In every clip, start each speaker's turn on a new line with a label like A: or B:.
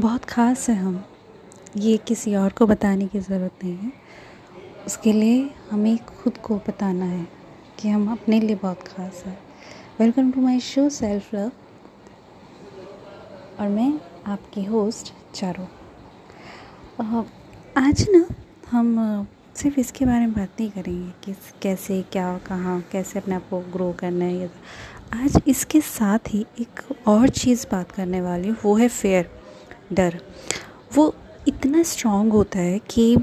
A: बहुत ख़ास है हम। ये किसी और को बताने की ज़रूरत नहीं है। उसके लिए हमें खुद को बताना है कि हम अपने लिए बहुत ख़ास हैं। Welcome to my show self love और मैं आपकी होस्ट चारो। आज ना हम सिर्फ़ इसके बारे में बात नहीं करेंगे कि कैसे, क्या, कहाँ, कैसे अपने आप को ग्रो करना है आज इसके साथ ही एक और चीज़ बात करने वाली वो है फेयर डर। वो इतना स्ट्रॉन्ग होता है कि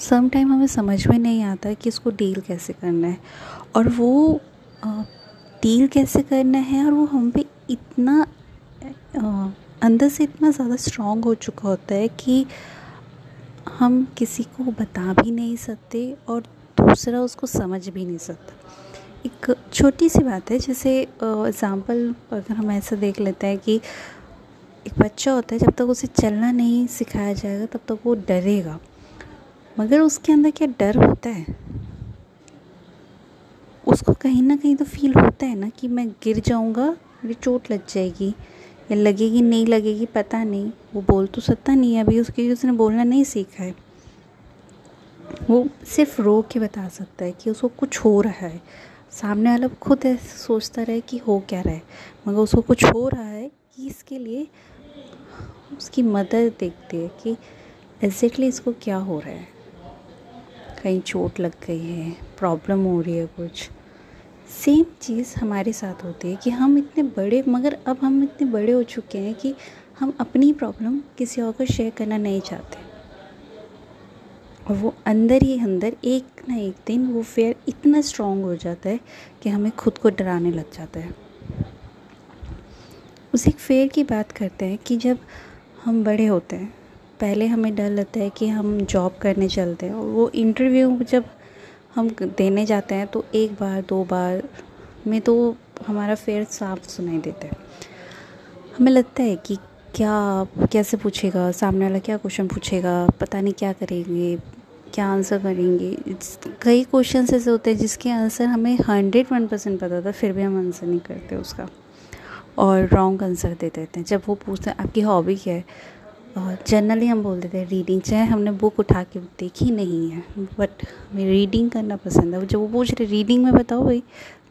A: सम टाइम हमें समझ में नहीं आता कि इसको डील कैसे करना है। और वो डील कैसे करना है और वो हम पे इतना आ, अंदर से इतना ज़्यादा स्ट्रॉन्ग हो चुका होता है कि हम किसी को बता भी नहीं सकते और दूसरा उसको समझ भी नहीं सकता। एक छोटी सी बात है जैसे एग्ज़ाम्पल अगर हम ऐसा देख लेते हैं कि एक बच्चा होता है, जब तक उसे चलना नहीं सिखाया जाएगा, तब तक वो डरेगा। मगर उसके अंदर क्या डर होता है? उसको कहीं ना कहीं तो फील होता है ना कि मैं गिर जाऊँगा, मेरी चोट लग जाएगी, या लगेगी, नहीं लगेगी, पता नहीं। वो बोल तो सकता नहीं अभी उसके उसने बोलना नहीं सीखा है। वो सिर्फ़ रो के बता सकता है कि उसको कुछ हो रहा है। सामने वाला खुद सोचता रहे कि हो क्या रहा है। मगर उसको कुछ हो रहा है इसके लिए उसकी मदद देखती है कि एग्जैक्टली इसको क्या हो रहा है। कहीं चोट लग गई है प्रॉब्लम हो रही है कुछ। सेम चीज़ हमारे साथ होती है कि हम इतने बड़े, मगर अब हम इतने बड़े हो चुके हैं कि हम अपनी प्रॉब्लम किसी और को शेयर करना नहीं चाहते। और वो अंदर ही अंदर, एक ना एक दिन वो फेयर इतना स्ट्रॉन्ग हो जाता है कि हमें खुद को डराने लग जाता है। उस एक फेयर की बात करते हैं कि जब हम बड़े होते हैं, पहले हमें डर लगता है कि हम जॉब करने चलते हैं और वो इंटरव्यू जब हम देने जाते हैं तो एक बार, दो बार में तो हमारा फेयर साफ़ सुनाई देता है। हमें लगता है कि क्या कैसे पूछेगा, सामने वाला क्या क्वेश्चन पूछेगा, पता नहीं क्या करेंगे, क्या आंसर करेंगे। कई क्वेश्चन ऐसे होते हैं जिसके आंसर हमें हंड्रेड वन परसेंट पता था फिर भी हम आंसर नहीं करते उसका। और रॉन्ग आंसर दे देते हैं। जब वो पूछते हैं, आपकी हॉबी क्या है? और जनरली हम बोल देते हैं रीडिंग चाहे हमने बुक उठा के देखी नहीं है बट हमें रीडिंग करना पसंद है। जब वो पूछ रहे रीडिंग में बताओ भाई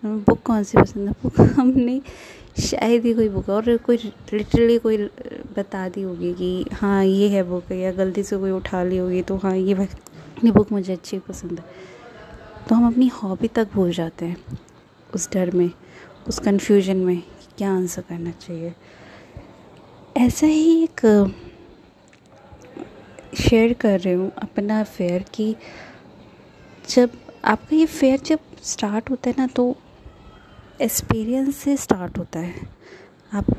A: बुक कौन सी पसंद है? बुक हमने शायद ही कोई बुक और कोई लिटरली कोई बता दी होगी कि हाँ ये है बुक या गलती से कोई उठा ली होगी तो हाँ ये अपनी बुक मुझे अच्छी पसंद है। तो हम अपनी हॉबी तक भूल जाते हैं, उस डर में, उस कन्फ्यूज़न में। क्या आंसर करना चाहिए? ऐसा ही एक शेयर कर रही हूँ अपना फेयर कि। जब आपका ये फेयर जब स्टार्ट होता है ना तो एक्सपीरियंस से स्टार्ट होता है। आप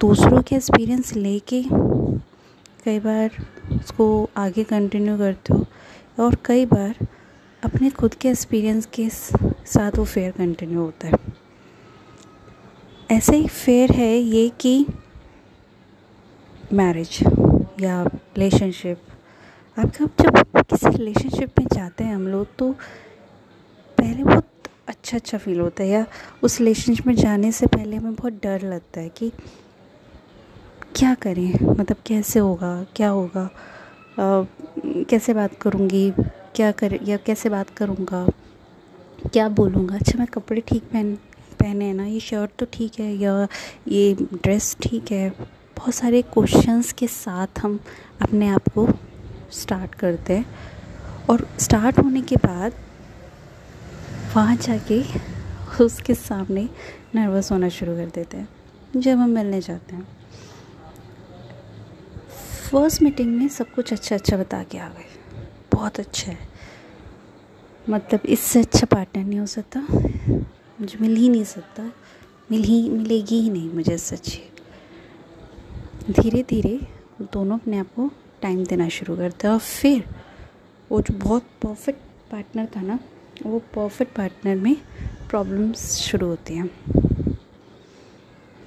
A: दूसरों के एक्सपीरियंस लेके कई बार उसको आगे कंटिन्यू करते हो और कई बार अपने खुद के एक्सपीरियंस के साथ वो फेयर कंटिन्यू होता है। ऐसे ही फेयर है ये कि मैरिज या रिलेशनशिप आप जब किसी रिलेशनशिप में जाते हैं हम लोग तो पहले बहुत अच्छा अच्छा फील होता है या उस रिलेशनशिप में जाने से पहले हमें बहुत डर लगता है कि क्या करें? मतलब कैसे होगा? क्या होगा? आ, कैसे बात करूँगी? क्या कर? या कैसे बात करूँगा? क्या बोलूँगा? अच्छा मैं कपड़े ठीक पहन पहने हैं ना, ये शर्ट तो ठीक है, या ये ड्रेस ठीक है। बहुत सारे क्वेश्चंस के साथ हम अपने आप को स्टार्ट करते हैं। और स्टार्ट होने के बाद वहाँ जाके उसके सामने नर्वस होना शुरू कर देते हैं, जब हम मिलने जाते हैं। फ़र्स्ट मीटिंग में सब कुछ अच्छा अच्छा बता के आ गए। बहुत अच्छा है। मतलब इससे अच्छा पार्टनर नहीं हो सकता। मुझे मिल ही नहीं सकता। मिल ही, मिलेगी ही नहीं मुझे अच्छी धीरे धीरे दोनों अपने आप को टाइम देना शुरू करते हैं और फिर वो जो बहुत परफेक्ट पार्टनर था ना, वो परफेक्ट पार्टनर में प्रॉब्लम्स शुरू होती हैं।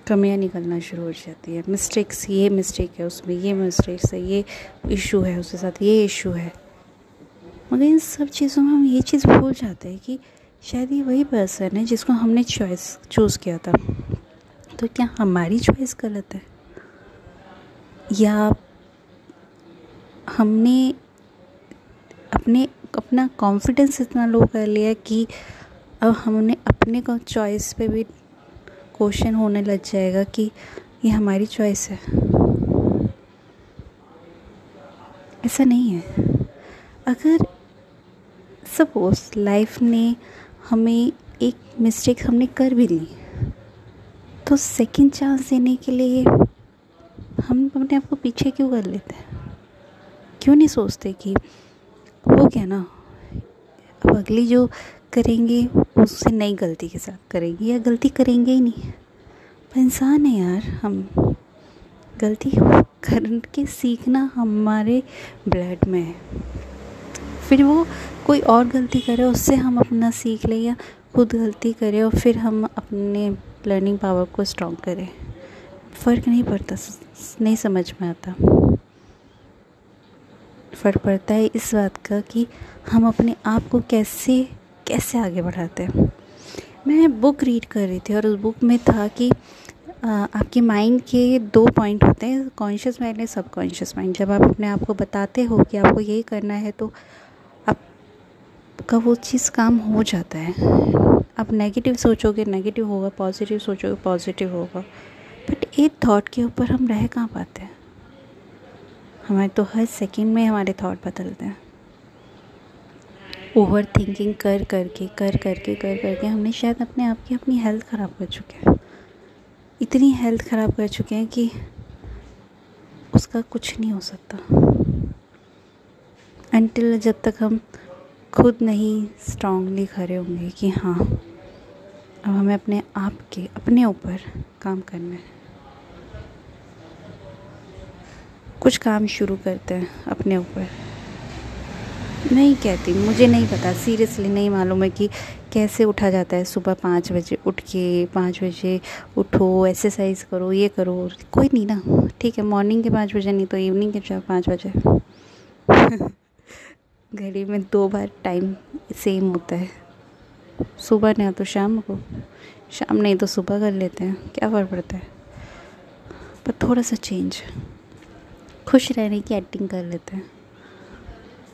A: कमियाँ निकलना शुरू हो जाती है। मिस्टेक्स ये मिस्टेक है उसमें, ये मिस्टेक्स है, ये इशू है उसके साथ, ये इशू है। मगर इन सब चीज़ों में हम ये चीज़ भूल जाते हैं कि शायद ये वही पर्सन है जिसको हमने चॉइस चूज़ किया था। तो क्या हमारी चॉइस गलत है? या हमने अपने, अपना कॉन्फिडेंस इतना लो कर लिया कि अब हमने अपने को चॉइस पे भी क्वेश्चन होने लग जाएगा कि ये हमारी चॉइस है। ऐसा नहीं है। अगर सपोज़ लाइफ ने हमें एक मिस्टेक हमने कर भी ली। तो सेकंड चांस देने के लिए हम अपने आप को पीछे क्यों कर लेते हैं? क्यों नहीं सोचते कि हो गया ना? अब अगली जो करेंगे उससे नई गलती के साथ करेंगे या गलती करेंगे ही नहीं। पर इंसान है यार, हम गलती करके सीखना हमारे ब्लड में है। फिर वो कोई और गलती करे, उससे हम अपना सीख लें या खुद गलती करें और फिर हम अपने लर्निंग पावर को स्ट्रॉन्ग करें। फ़र्क नहीं पड़ता नहीं समझ में आता। फ़र्क पड़ता है इस बात का कि हम अपने आप को कैसे कैसे आगे बढ़ाते हैं। मैं बुक रीड कर रही थी और उस बुक में था कि आपके माइंड के दो पॉइंट होते हैं कॉन्शियस माइंड और सबकॉन्शियस माइंड जब आप अपने आप को बताते हो कि आपको यही करना है तो आपका वो चीज़ काम हो जाता है। आप नेगेटिव सोचोगे नेगेटिव होगा पॉजिटिव सोचोगे पॉजिटिव होगा। बट एक थॉट के ऊपर हम रह कहाँ पाते हैं? हमारे तो हर सेकंड में हमारे थॉट बदलते हैं। ओवर थिंकिंग कर, करके कर करके कर, करके हमने शायद अपने आप की अपनी हेल्थ ख़राब कर चुके हैं। इतनी हेल्थ ख़राब कर चुके हैं कि उसका कुछ नहीं हो सकता। अनटिल जब तक हम खुद नहीं स्ट्रांगली खड़े होंगे कि हाँ अब हमें अपने आप के, अपने ऊपर काम करना है। कुछ काम शुरू करते हैं अपने ऊपर। नहीं कहती, मुझे नहीं पता सीरियसली नहीं मालूम है कि कैसे उठा जाता है सुबह पाँच बजे उठ के, पाँच बजे उठो एक्सरसाइज करो, ये करो, कोई नहीं ना। ठीक है मॉर्निंग के पाँच बजे नहीं तो इवनिंग के पाँच बजे। घड़ी में दो बार टाइम सेम होता है। सुबह नहीं तो शाम को। शाम नहीं तो सुबह कर लेते हैं। क्या फ़र्क पड़ता है? पर थोड़ा सा चेंज खुश रहने की एक्टिंग कर लेते हैं।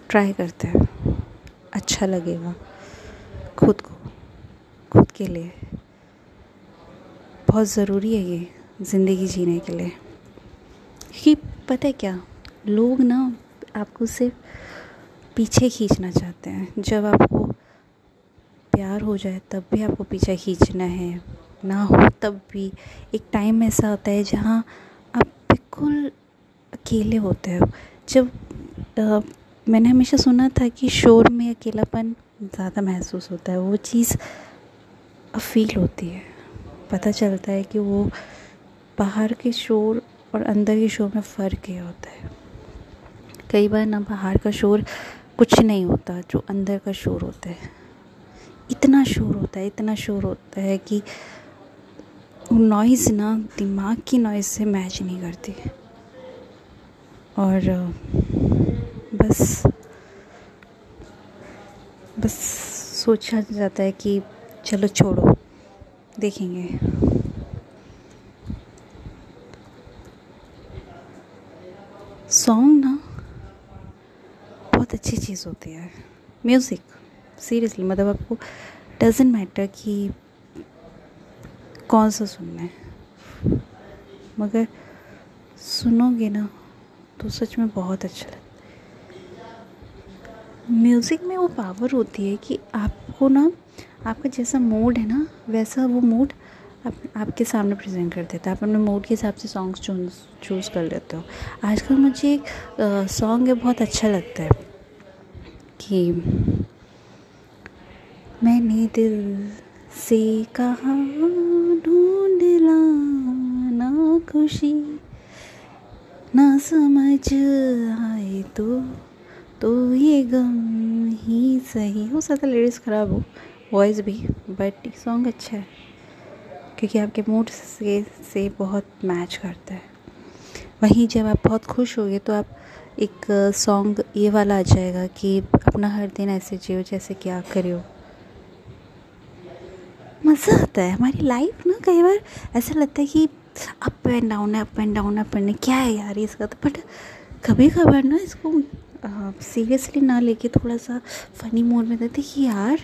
A: ट्राई करते हैं। अच्छा लगेगा। खुद को। खुद के लिए। बहुत ज़रूरी है ये ज़िंदगी जीने के लिए। कि पता है क्या? लोग ना आपको सिर्फ़ पीछे खींचना चाहते हैं। जब आपको प्यार हो जाए तब भी आपको पीछे खींचना है। ना हो तब भी। एक टाइम ऐसा होता है जहाँ आप बिल्कुल अकेले होते हो। जब आ, मैंने हमेशा सुना था कि शोर में अकेलापन ज़्यादा महसूस होता है। वो चीज़ फील होती है। पता चलता है कि वो बाहर के शोर और अंदर के शोर में फ़र्क क्या होता है। कई बार ना बाहर का शोर कुछ नहीं होता जो अंदर का शोर होता है। इतना शोर होता है, इतना शोर होता है कि वो नॉइज़ ना, दिमाग की नॉइज़ से मैच नहीं करती। और, बस बस सोचा जाता है कि चलो छोड़ो, देखेंगे सॉन्ग ना बहुत अच्छी चीज़ होती है। म्यूज़िक सीरियसली मतलब आपको डजेंट मैटर कि कौन सा सुनना है। मगर सुनोगे ना तो सच में बहुत अच्छा लगता है। म्यूज़िक में वो पावर होती है कि आपको ना आपका जैसा मूड है ना वैसा वो मूड आप, आपके सामने प्रेजेंट कर देता है। आप अपने मूड के हिसाब से सॉन्ग्स चूज़ चूज़ कर लेते हो। आजकल मुझे एक सॉन्ग है बहुत अच्छा लगता है। कि मैंने दिल से कहा, ढूंढ लाना खुशी, ना समझ आए तो तो ये गम ही सही। हो सकता लिरिक्स ख़राब हो वॉइस भी बट सॉन्ग अच्छा है, क्योंकि आपके मूड से से बहुत मैच करता है। वहीं जब आप बहुत खुश होगे तो आप एक सॉन्ग ये वाला आ जाएगा कि अपना हर दिन ऐसे जियो जैसे क्या करो मज़ा आता है, हमारी लाइफ ना कई बार ऐसा लगता है कि अप एंड डाउन है up and down up and क्या है यार इसका तो? बट कभी कभार ना इसको सीरियसली ना लेके थोड़ा सा फ़नी मोड में देते कि यार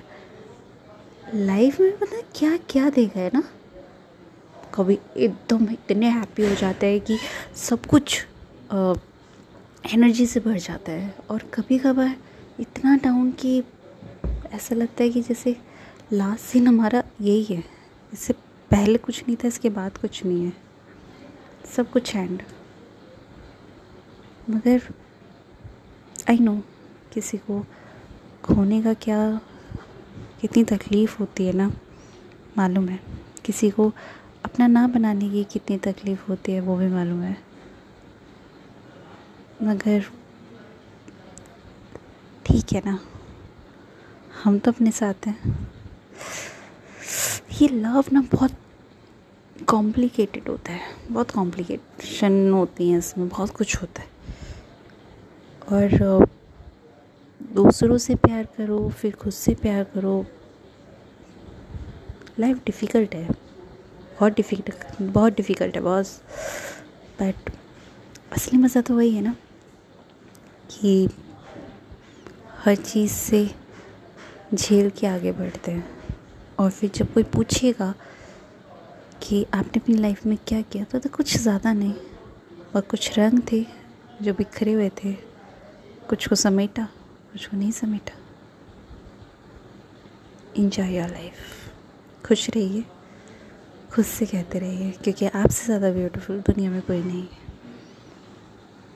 A: लाइफ में पता क्या क्या देखा है ना? कभी एकदम इतने हैप्पी हो जाते हैं कि सब कुछ एनर्जी से भर जाता है और कभी कभार इतना डाउन कि ऐसा लगता है कि जैसे लास्ट सीन हमारा यही है। इससे पहले कुछ नहीं था, इसके बाद कुछ नहीं है। सब कुछ एंड मगर आई नो किसी को खोने का क्या, कितनी तकलीफ़ होती है ना, मालूम है। किसी को अपना ना बनाने की कितनी तकलीफ़ होती है, वो भी मालूम है। मगर ठीक है ना। हम तो अपने साथ हैं। ये लव ना बहुत कॉम्प्लिकेटेड होता है। बहुत कॉम्प्लिकेशन होती हैं इसमें, बहुत कुछ होता है। और, दूसरों से प्यार करो, फिर खुद से प्यार करो। लाइफ डिफ़िकल्ट है। बहुत डिफ़िकल्ट बहुत डिफ़िकल्ट है बहुत बट असली मज़ा तो वही है ना। कि हर चीज़ से झेल के आगे बढ़ते हैं। और फिर जब कोई पूछेगा कि आपने अपनी लाइफ में क्या किया तो, तो कुछ ज़्यादा नहीं। और कुछ रंग थे जो बिखरे हुए थे कुछ को समेटा कुछ को नहीं समेटा। इंजॉय योर लाइफ खुश रहिए खुद से कहते रहिए क्योंकि आपसे ज़्यादा ब्यूटीफुल दुनिया में कोई नहीं है।